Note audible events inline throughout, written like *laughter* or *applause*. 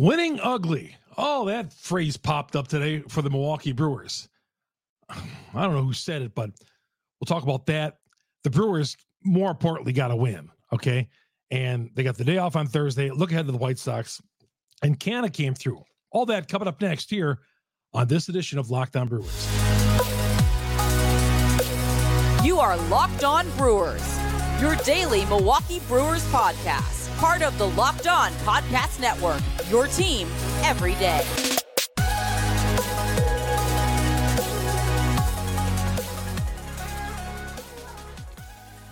Winning ugly. Oh, that phrase popped up today for the Milwaukee Brewers. *sighs* I don't know who said it, but we'll talk about that. The Brewers, more importantly, got a win. Okay. And they got the day off on Thursday. Look ahead to the White Sox. And Canha came through. All that coming up next here on this edition of Locked On Brewers. You are Locked On Brewers, your daily Milwaukee Brewers podcast part of the Locked On Podcast Network. Your team every day.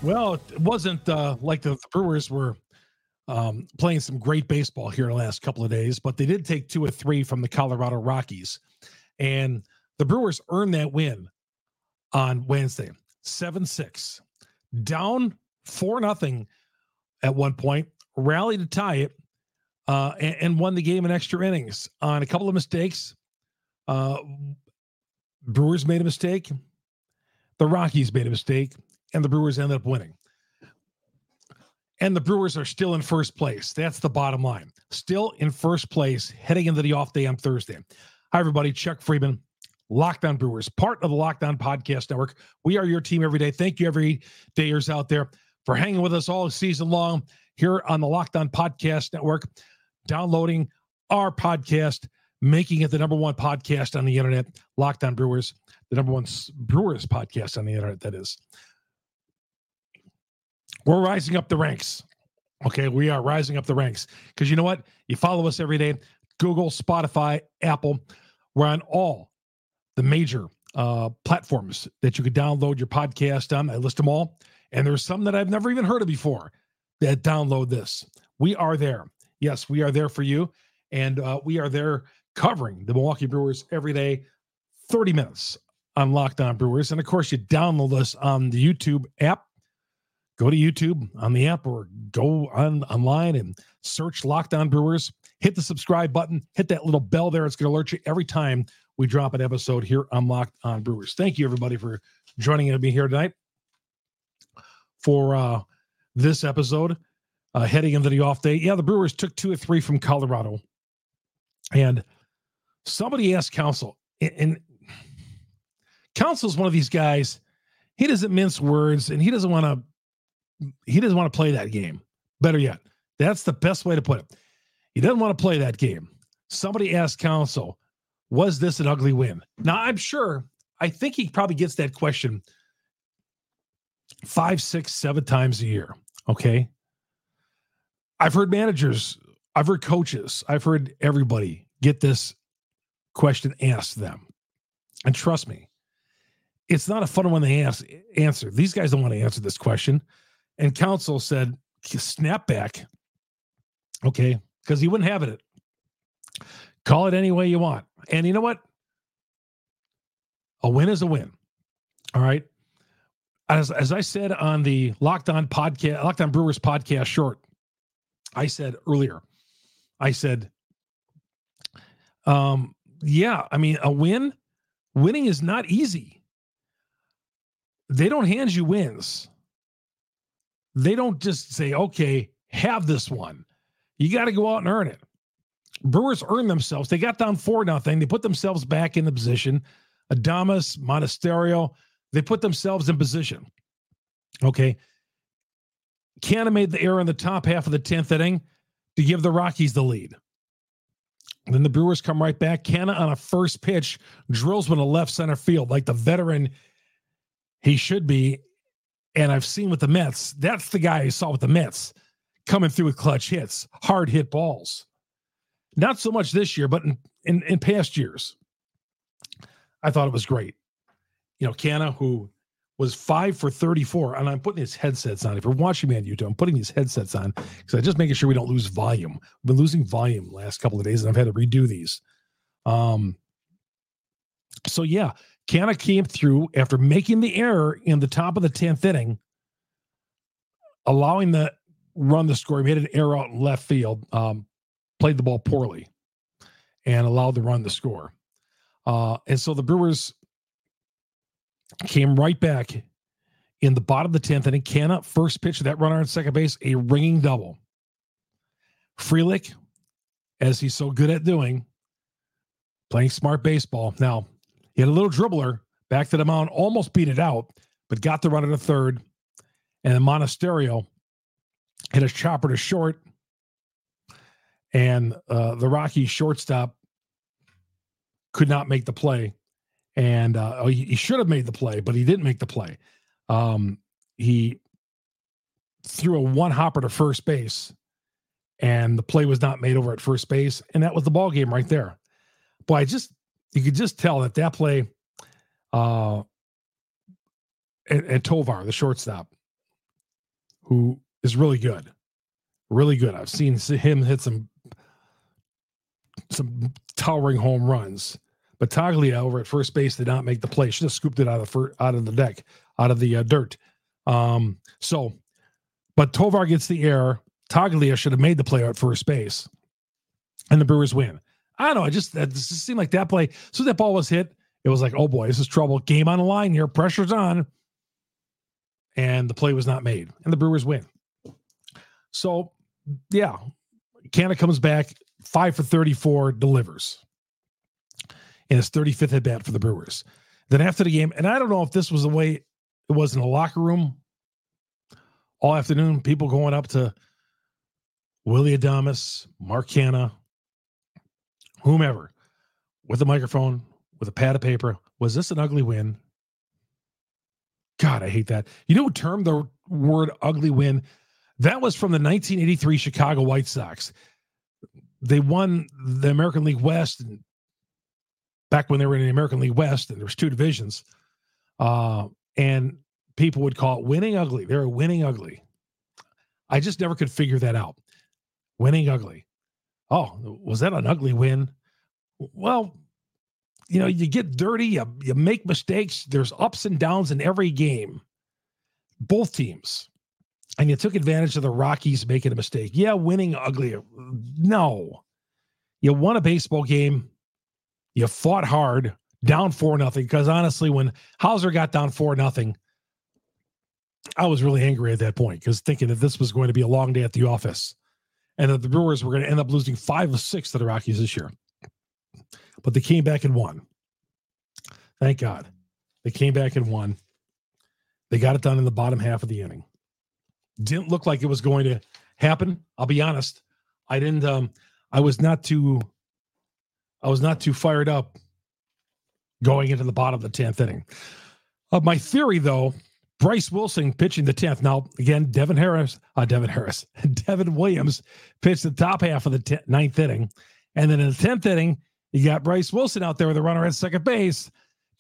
Well, it wasn't uh, like the, Brewers were um, playing some great baseball here in the last couple of days, but they did take two or three from the Colorado Rockies. And the Brewers earned that win on Wednesday, 7 6. Down 4 nothing at one point rallied to tie it, uh, and, and, won the game in extra innings on a couple of mistakes. Uh, Brewers made a mistake. The Rockies made a mistake, and the Brewers ended up winning. And the Brewers are still in first place. That's the bottom line. Still in first place heading into the off day on Thursday. Hi, everybody. Chuck Freimund, Lockdown Brewers, part of the Locked On Podcast Network. We are your team every day. Thank you, every dayers out there, for hanging with us all season long here on the Locked On Podcast Network, downloading our podcast, making it the number one podcast on the internet, Locked On Brewers, the number one Brewers podcast on the internet, that is. We're rising up the ranks. Okay, we are rising up the ranks because you know what? You follow us every day Google, Spotify, Apple. We're on all the major uh, platforms that you could download your podcast on. I list them all. And there's some that I've never even heard of before that download this. We are there. Yes, we are there for you. And uh, we are there covering the Milwaukee Brewers every day, 30 minutes on Locked On Brewers. And of course, you download us on the YouTube app. Go to YouTube on the app or go on online and search Locked On Brewers. Hit the subscribe button, hit that little bell there. It's going to alert you every time we drop an episode here on Locked On Brewers. Thank you, everybody, for joining me here tonight for uh, this episode, uh, heading into the off day. Yeah, the Brewers took two or three from Colorado. And somebody asked Counsell, and, Counsell's one of these guys, he doesn't mince words and he doesn't want to, he doesn't want to play that game. Better yet, that's the best way to put it. He doesn't want to play that game. Somebody asked Counsell, was this an ugly win? Now, I'm sure, I think he probably gets that question five, six, seven times a year. Okay. I've heard managers, I've heard coaches, I've heard everybody get this question asked them. And trust me, it's not a fun one to ask, answer. These guys don't want to answer this question. And Counsell said, snap back. Okay. Because he wouldn't have it. Call it any way you want. And you know what? A win is a win. All right as, as I said on the Locked On podcast, Locked On Brewers podcast short, I said earlier, I said, um, yeah, I mean, a win, winning is not easy. They don't hand you wins. They don't just say, okay, have this one. You got to go out and earn it. Brewers earned themselves. They got down four nothing. They put themselves back in the position. Adames, Monasterio, they put themselves in position. Okay. Canha made the error in the top half of the 10th inning to give the Rockies the lead. Then the Brewers come right back. Canha on a first pitch drills one to left center field like the veteran he should be. And I've seen with the Mets, that's the guy I saw with the Mets coming through with clutch hits, hard hit balls. Not so much this year, but in, in, in past years. I thought it was great you know, Canha, who was five for 34, and I'm putting his headsets on. If you're watching me on YouTube, I'm putting these headsets on because I'm just making sure we don't lose volume. We've been losing volume last couple of days, and I've had to redo these. Um, so yeah, Canha came through after making the error in the top of the 10th inning, allowing the run the score. He made an error out in left field, um, played the ball poorly, and allowed the run the score. Uh, and so the Brewers came right back in the bottom of the 10th and inning. Canha, first pitch that runner on second base, a ringing double. Frelick as he's so good at doing, playing smart baseball. Now, he had a little dribbler back to the mound, almost beat it out, but got the run at a third. And then Monasterio hit a chopper to short. And uh, the Rocky shortstop could not make the play. And uh, oh, he, he, should have made the play, but he didn't make the play. Um, he threw a one hopper to first base, and the play was not made over at first base. And that was the ball game right there. Boy, I just, you could just tell that that play, uh, and, and Tovar, the shortstop, who is really good, really good. I've seen him hit some some towering home runs. But Toglia over at first base did not make the play. Should have scooped it out of the out of the deck, out of the uh, dirt. Um, so, but Tovar gets the error. Toglia should have made the play at first base, and the Brewers win. I don't know. I just it just seemed like that play. So that ball was hit. It was like, oh boy, this is trouble. Game on the line here. Pressure's on. And the play was not made, and the Brewers win. So, yeah, Canha comes back five for 34, delivers in his 35th at bat for the Brewers. Then after the game, and I don't know if this was the way it was in the locker room all afternoon, people going up to Willy Adames, Mark Canha, whomever, with a microphone, with a pad of paper. Was this an ugly win? God, I hate that. You know, term the word ugly win. That was from the 1983 Chicago White Sox. They won the American League West back when they were in the American League West, and there was two divisions. Uh, and people would call it winning ugly. They were winning ugly. I just never could figure that out. Winning ugly. Oh, was that an ugly win? Well, you know, you get dirty, you, you make mistakes. There's ups and downs in every game, both teams. And you took advantage of the Rockies making a mistake. Yeah, winning ugly. No. You won a baseball game. You fought hard, down four nothing. Because honestly, when Houser got down four nothing, I was really angry at that point because thinking that this was going to be a long day at the office and that the Brewers were going to end up losing five or six to the Rockies this year. But they came back and won. Thank God. They came back and won. They got it done in the bottom half of the inning. Didn't look like it was going to happen. I'll be honest. I didn't um I was not too I was not too fired up going into the bottom of the 10th inning. Uh, my theory though Bryce Wilson pitching the 10th. Now, again, Devin Harris, uh, Devin Harris, *laughs* Devin Williams pitched the top half of the t- ninth inning. And then in the 10th inning, you got Bryce Wilson out there with a runner at second base.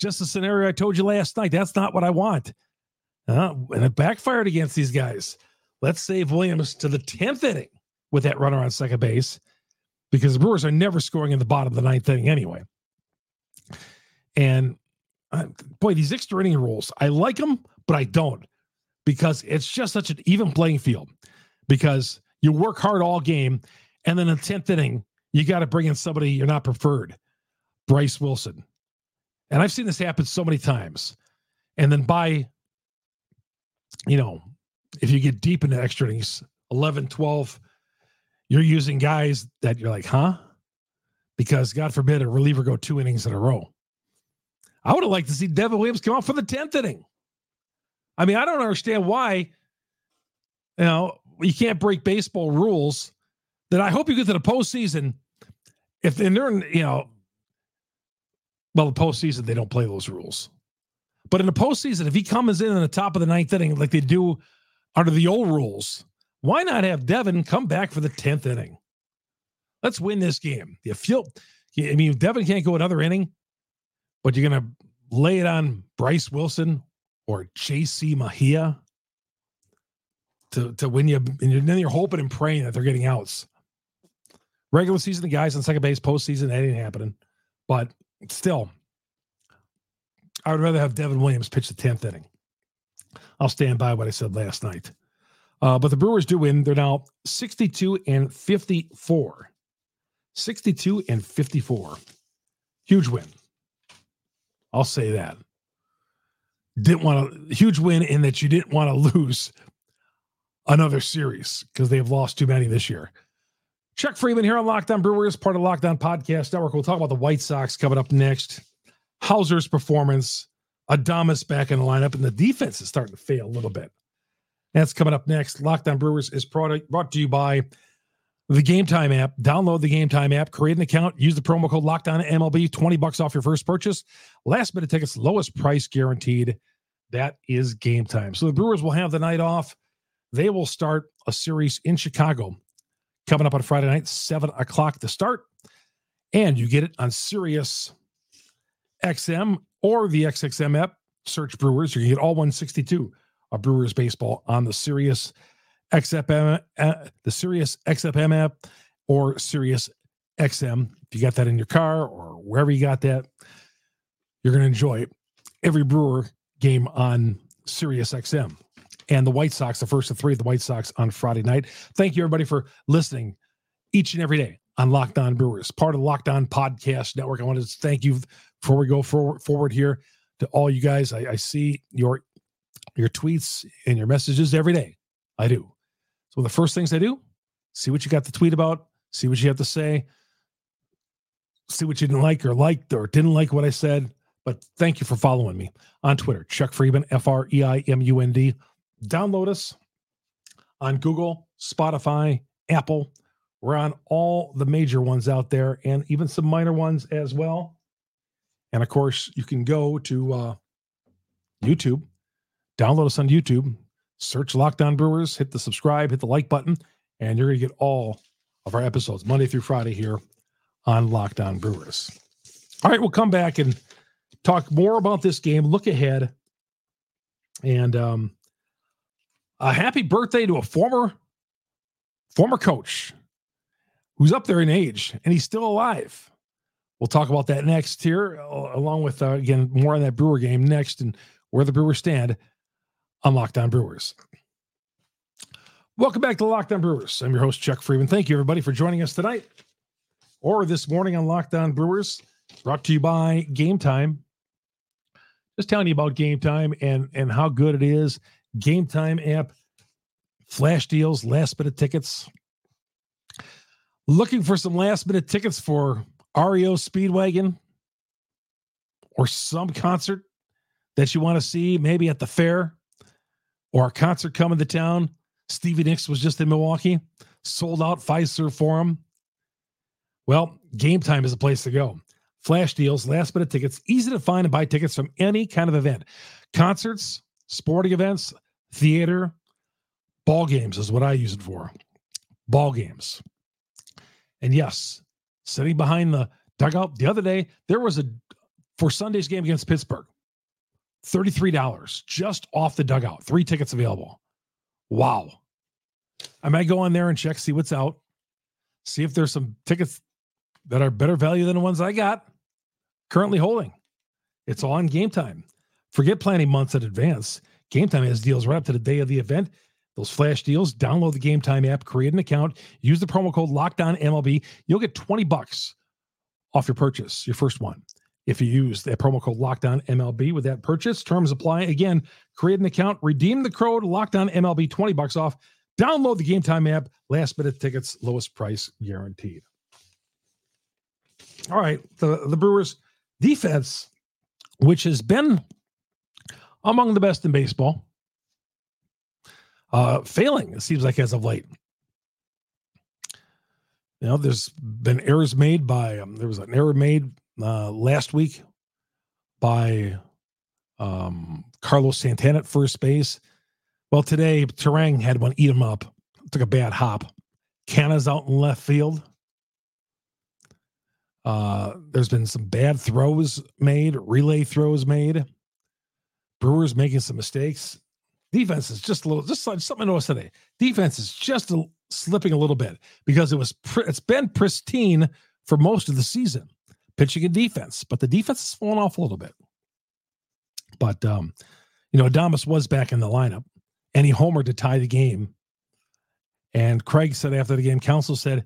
Just the scenario I told you last night. That's not what I want. Uh, and it backfired against these guys. Let's save Williams to the 10th inning with that runner on second base because the Brewers are never scoring in the bottom of the ninth inning anyway. And uh, boy, these extra inning rules, I like them, but I don't because it's just such an even playing field. Because you work hard all game, and then in the tenth inning, you got to bring in somebody you're not preferred, Bryce Wilson. And I've seen this happen so many times. And then by, you know, if you get deep into extra innings, 11, 12, you're using guys that you're like, huh? Because God forbid a reliever go two innings in a row. I would have liked to see Devin Williams come out for the 10th inning. I mean, I don't understand why, you know, you can't break baseball rules. That I hope you get to the postseason. If they're, in, you know, well, the postseason, they don't play those rules. But in the postseason, if he comes in in the top of the ninth inning like they do under the old rules, why not have Devin come back for the 10th inning? Let's win this game. You I mean, Devin can't go another inning, but you're going to lay it on Bryce Wilson or JC Mejia to, to win you. And then you're hoping and praying that they're getting outs. Regular season, the guys on second base, postseason, that ain't happening. But still, I would rather have Devin Williams pitch the 10th inning. I'll stand by what I said last night. Uh, but the Brewers do win. They're now 62 and 54. 62 and 54. Huge win. I'll say that. Didn't want a huge win in that you didn't want to lose another series because they've lost too many this year. Chuck Freeman here on Locked On Brewers, part of Locked On Podcast Network. We'll talk about the White Sox coming up next. Houser's performance, Adames back in the lineup, and the defense is starting to fail a little bit. That's coming up next. Locked On Brewers is brought, brought to you by the Game Time app. Download the Game Time app, create an account, use the promo code Locked On MLB, 20 bucks off your first purchase. Last minute tickets, lowest price guaranteed. That is game time. So the Brewers will have the night off. They will start a series in Chicago coming up on Friday night, 7 o'clock to start. And you get it on Sirius XM or the XXM app. Search Brewers. You can get all 162 of Brewers baseball on the Sirius XFM, uh, the Sirius XFM app or Sirius XM. If you got that in your car or wherever you got that, you're going to enjoy every Brewer game on Sirius XM and the White Sox, the first of three of the White Sox on Friday night. Thank you, everybody, for listening each and every day on Locked On Brewers, part of the Locked On Podcast Network. I want to thank you before we go forward, forward here to all you guys. I, I see your your tweets and your messages every day. I do. So the first things I do, see what you got to tweet about, see what you have to say, see what you didn't like or liked or didn't like what I said. But thank you for following me on Twitter, Chuck Freimund, F R E I M U N D. Download us on Google, Spotify, Apple. We're on all the major ones out there and even some minor ones as well. And of course, you can go to uh, YouTube, download us on YouTube, search Locked On Brewers, hit the subscribe, hit the like button, and you're going to get all of our episodes Monday through Friday here on Locked On Brewers. All right, we'll come back and talk more about this game, look ahead, and um, a happy birthday to a former former coach who's up there in age and he's still alive. We'll talk about that next here, along with uh, again more on that Brewer game next and where the Brewers stand on Locked On Brewers. Welcome back to Locked On Brewers. I'm your host Chuck Freimund. Thank you everybody for joining us tonight or this morning on Locked On Brewers, brought to you by Game Time. Just telling you about Game Time and and how good it is Game Time app, flash deals, last minute tickets. Looking for some last minute tickets for REO Speedwagon or some concert that you want to see, maybe at the fair or a concert coming to town. Stevie Nicks was just in Milwaukee, sold out Fiserv Forum. Well, game time is a place to go. Flash deals, last minute tickets, easy to find and buy tickets from any kind of event. Concerts, sporting events, theater, ball games is what I use it for. Ball games. And yes, sitting behind the dugout the other day, there was a for Sunday's game against Pittsburgh, $33 just off the dugout, three tickets available. Wow. I might go on there and check, see what's out, see if there's some tickets that are better value than the ones I got currently holding. It's all on game time. Forget planning months in advance. Game Time has deals right up to the day of the event. Those flash deals, download the Game Time app, create an account, use the promo code Locked On MLB. You'll get 20 bucks off your purchase, your first one. If you use that promo code Locked On MLB with that purchase, terms apply. Again, create an account, redeem the code Locked On MLB, 20 bucks off. Download the Game Time app. Last minute tickets, lowest price guaranteed. All right, the the Brewers defense, which has been among the best in baseball. Uh, failing, it seems like as of late. You know, there's been errors made by, um, there was an error made uh, last week by um, Carlos Santana at first base. Well, today, Turang had one eat him up, took a bad hop. Canha's out in left field. Uh, there's been some bad throws made, relay throws made. Brewers making some mistakes. Defense is just a little, just something to us today. Defense is just a, slipping a little bit because it was, it's been pristine for most of the season, pitching and defense, but the defense has fallen off a little bit. But, um, you know, Adames was back in the lineup and he homered to tie the game. And Craig said after the game, Counsell said,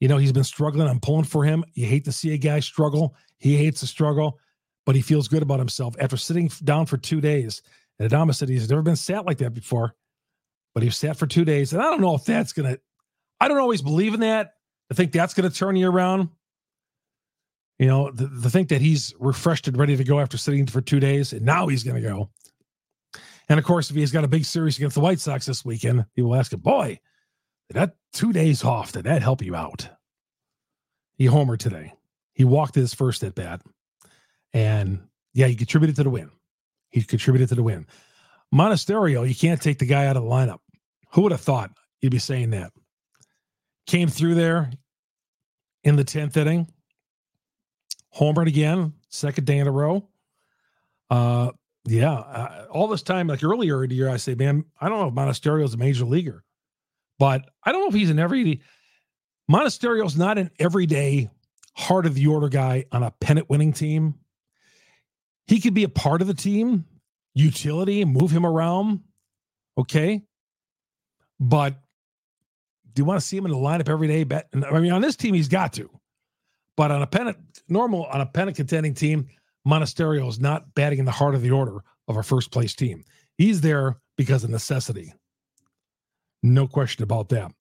you know, he's been struggling. I'm pulling for him. You hate to see a guy struggle. He hates to struggle but he feels good about himself after sitting down for two days. And Adames said he's never been sat like that before, but he sat for two days. And I don't know if that's to, I don't always believe in that I think that's to turn you around. You know, the, the think that he's refreshed and ready to go after sitting for two days, and now he's going to go. And of course, if he's got a big series against the White Sox this weekend, he will ask him, boy, did that two days off, did that help you out? He homered today. He walked his first at bat. And yeah, he contributed to the win. He contributed to the win. Monasterio, you can't take the guy out of the lineup. Who would have thought you'd be saying that? Came through there in the 10th inning, homered again, second day in a row. Uh, yeah, all this time, like earlier in the year, I say, man, I don't know if Monasterio is a major leaguer, but I don't know if he's an every. Monasterio's not an everyday heart of the order guy on a pennant winning team. He could be a part of the team, utility, move him around. Okay. But do you want to see him in the lineup every day? Bet I mean, on this team, he's got to. But on a pennant, normal on a pennant contending team, Monasterio is not batting in the heart of the order of our first place team. He's there because of necessity. No question about that.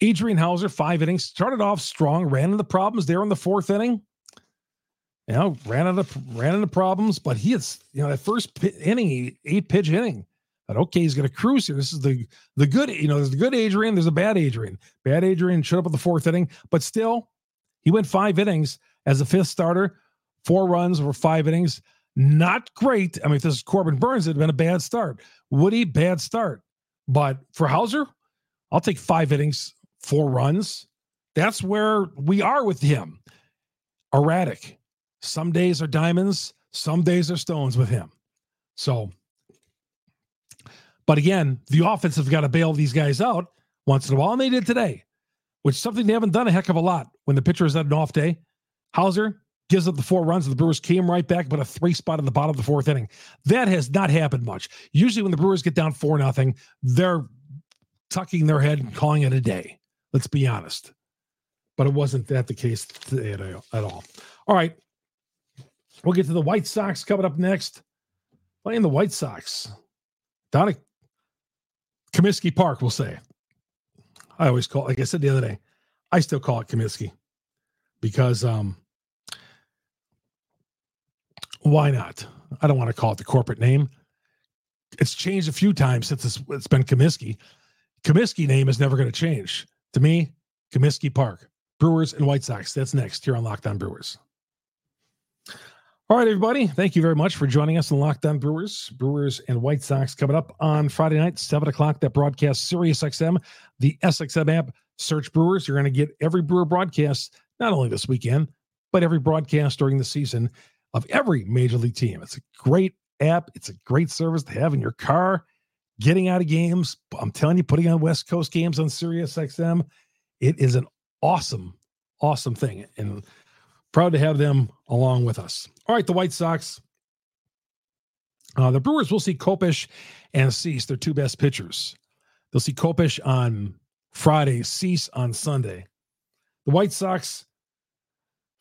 Adrian Houser, five innings, started off strong, ran into problems there in the fourth inning. You know, ran into ran into problems, but he is you know that first inning, eight pitch inning. But okay, he's going to cruise here. This is the the good. You know, there's the good Adrian. There's a bad Adrian. Bad Adrian showed up at the fourth inning, but still, he went five innings as a fifth starter, four runs over five innings. Not great. I mean, if this is Corbin Burnes, it'd been a bad start. Woody, bad start. But for Houser, I'll take five innings, four runs. That's where we are with him. Erratic. Some days are diamonds, some days are stones with him. So, but again, the offense have got to bail these guys out once in a while, and they did today, which is something they haven't done a heck of a lot when the pitcher is at an off day. Houser gives up the four runs, and the Brewers came right back, but a three spot in the bottom of the fourth inning. That has not happened much. Usually, when the Brewers get down four nothing, they're tucking their head and calling it a day. Let's be honest. But it wasn't that the case today at all. All right. We'll get to the White Sox coming up next. Playing the White Sox. Down at Comiskey Park, we'll say. I always call, like I said the other day, I still call it Comiskey because um why not? I don't want to call it the corporate name. It's changed a few times since it's, it's been Comiskey. Comiskey name is never going to change. To me, Comiskey Park, Brewers and White Sox. That's next here on Locked On Brewers. All right, everybody. Thank you very much for joining us on Locked On Brewers. Brewers and White Sox coming up on Friday night, 7 o'clock. That broadcast, Sirius XM, the SXM app. Search Brewers. You're going to get every Brewer broadcast, not only this weekend, but every broadcast during the season of every major league team. It's a great app. It's a great service to have in your car, getting out of games. I'm telling you, putting on West Coast games on Sirius XM. It is an awesome, awesome thing. And proud to have them along with us. All right, the White Sox. Uh, the Brewers will see Kopech and Cease, their two best pitchers. They'll see Kopech on Friday, Cease on Sunday. The White Sox,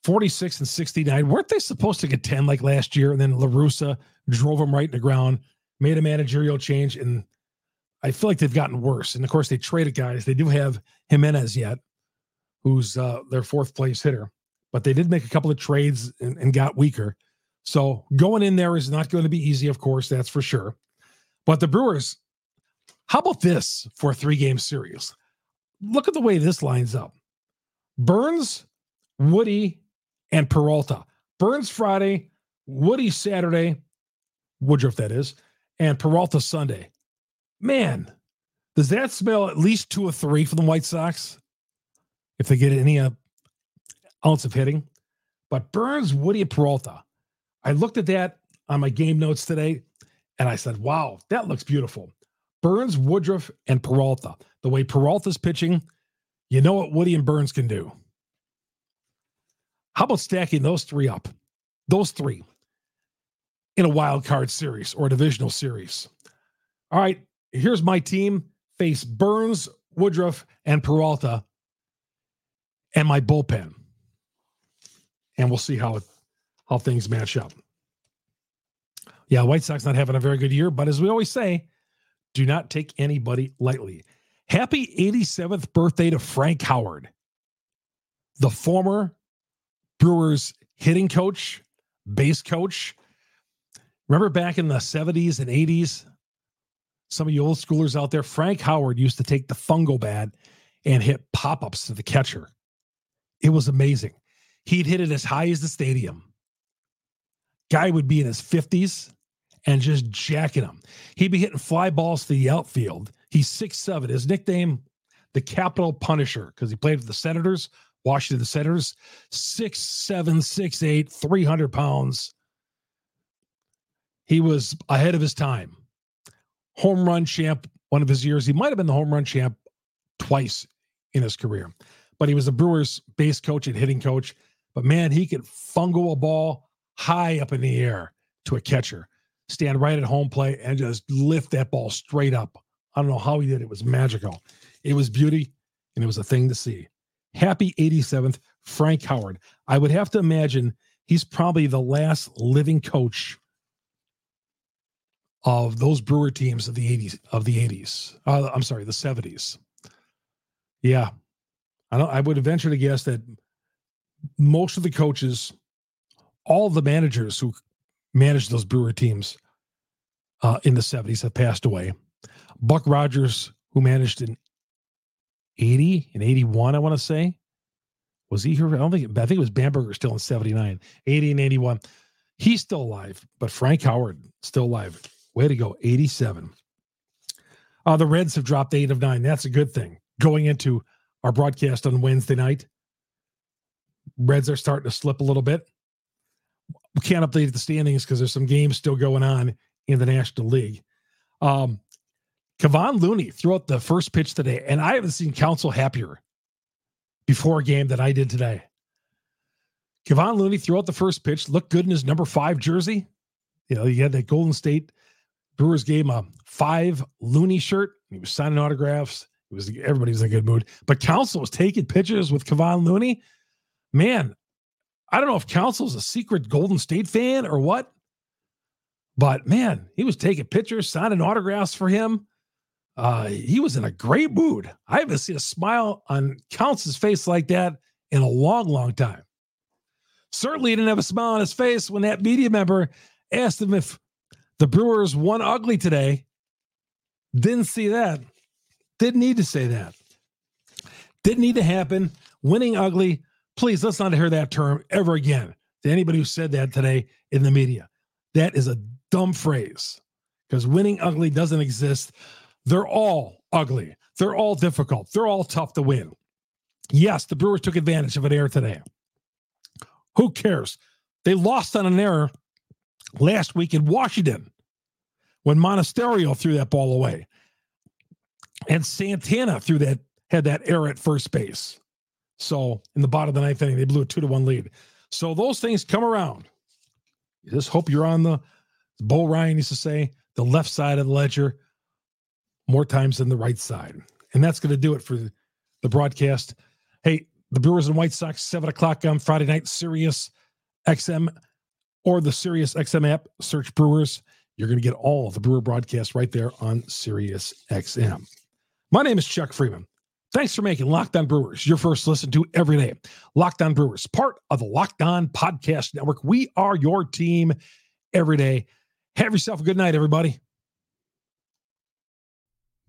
46 and 69. Weren't they supposed to contend like last year? And then La Russa drove them right in the ground, made a managerial change, and I feel like they've gotten worse. And of course, they traded guys. They do have Jimenez yet, who's uh, their fourth place hitter but they did make a couple of trades and, and got weaker. So going in there is not going to be easy, of course, that's for sure. But the Brewers, how about this for a three game series? Look at the way this lines up Burnes, Woody, and Peralta. Burnes Friday, Woody Saturday, Woodruff, that is, and Peralta Sunday. Man, does that smell at least two or three for the White Sox? If they get any uh, ounce of hitting. But Burnes, Woody, Peralta, I looked at that on my game notes today and I said, wow, that looks beautiful. Burnes, Woodruff, and Peralta. The way Peralta's pitching, you know what Woody and Burnes can do. How about stacking those three up? Those three in a wild card series or a divisional series. All right, here's my team face Burnes, Woodruff, and Peralta, and my bullpen and we'll see how how things match up. Yeah, White Sox not having a very good year, but as we always say, do not take anybody lightly. Happy 87th birthday to Frank Howard. the former Brewers hitting coach, base coach. Remember back in the 70s and 80s, some of you old schoolers out there, Frank Howard used to take the fungo bat and hit pop ups to the catcher. It was amazing. He'd hit it as high as the stadium. Guy would be in his 50s and just jacking them. He'd be hitting fly balls to the outfield. He's six seven. His nickname, the Capital Punisher, because he played for the Senators, Washington Senators, six seven, six eight, 300 pounds. He was ahead of his time. Home run champ one of his years. He might have been the home run champ twice in his career, but he was a Brewers base coach and hitting coach. But man, he could fungo a ball high up in the air to a catcher, stand right at home plate, and just lift that ball straight up. I don't know how he did it. It was magical. It was beauty, and it was a thing to see. Happy 87th, Frank Howard. I would have to imagine he's probably the last living coach of those Brewer teams of the 80s of the 80s. Uh, I'm sorry, the 70s. Yeah. I don't I would venture to guess that most of the coaches, all the managers who managed those Brewer teams uh, in the 70s have passed away. Buck Rodgers, who managed in 80 and 81, I want to say. Was he here? I don't think, I think it was Bamberger still in 79, 80 and 81. He's still alive, but Frank Howard still alive. Way to go, 87. Uh, the Reds have dropped eight of nine. That's a good thing. Going into our broadcast on Wednesday night, Reds are starting to slip a little bit. We can't update the standings because there's some games still going on in the National League. Um, Kevon Looney threw out the first pitch today, and I haven't seen Counsell happier before a game than I did today. Kevon Looney threw out the first pitch, looked good in his number five jersey. You know, he had that Golden State Brewers game, a five Looney shirt. He was signing autographs. It was everybody was in a good mood. But Counsell was taking pictures with Kevon Looney. Man, I don't know if Counsell's a secret Golden State fan or what, but man, he was taking pictures, signing autographs for him. Uh, he was in a great mood. I haven't seen a smile on Counsell's face like that in a long, long time. Certainly he didn't have a smile on his face when that media member asked him if the Brewers won ugly today. Didn't see that. Didn't need to say that. Didn't need to happen. Winning ugly. Please, let's not hear that term ever again to anybody who said that today in the media. That is a dumb phrase because winning ugly doesn't exist. They're all ugly. They're all difficult. They're all tough to win. Yes, the Brewers took advantage of an error today. Who cares? They lost on an error last week in Washington when Monasterio threw that ball away. And Santana threw that, had that error at first base. So in the bottom of the ninth inning, they blew a two to one lead. So those things come around. You just hope you're on the, Bo Ryan used to say, the left side of the ledger more times than the right side. And that's going to do it for the broadcast. Hey, the Brewers and White Sox, 7 o'clock on Friday night, Sirius XM or the Sirius XM app. Search Brewers. You're going to get all the Brewer broadcasts right there on Sirius XM. My name is Chuck Freimund. Thanks for making Locked On Brewers your first listen to every day. Locked On Brewers, part of the Locked On Podcast Network. We are your team every day. Have yourself a good night, everybody.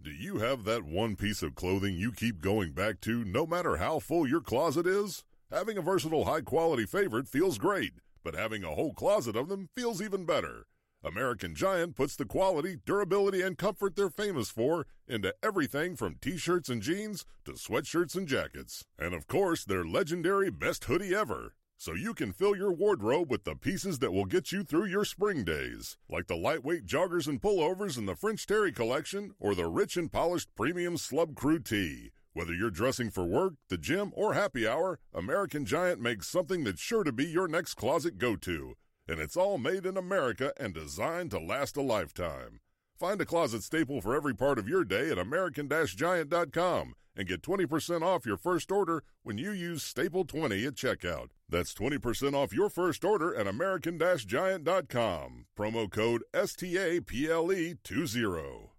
Do you have that one piece of clothing you keep going back to no matter how full your closet is? Having a versatile, high quality favorite feels great, but having a whole closet of them feels even better. American Giant puts the quality, durability, and comfort they're famous for into everything from t shirts and jeans to sweatshirts and jackets. And of course, their legendary best hoodie ever so you can fill your wardrobe with the pieces that will get you through your spring days, like the lightweight joggers and pullovers in the French Terry collection or the rich and polished premium Slub Crew tee. Whether you're dressing for work, the gym, or happy hour, American Giant makes something that's sure to be your next closet go to. And it's all made in America and designed to last a lifetime. Find a closet staple for every part of your day at American Giant.com and get 20% off your first order when you use Staple 20 at checkout. That's 20% off your first order at American Giant.com. Promo code STAPLE20.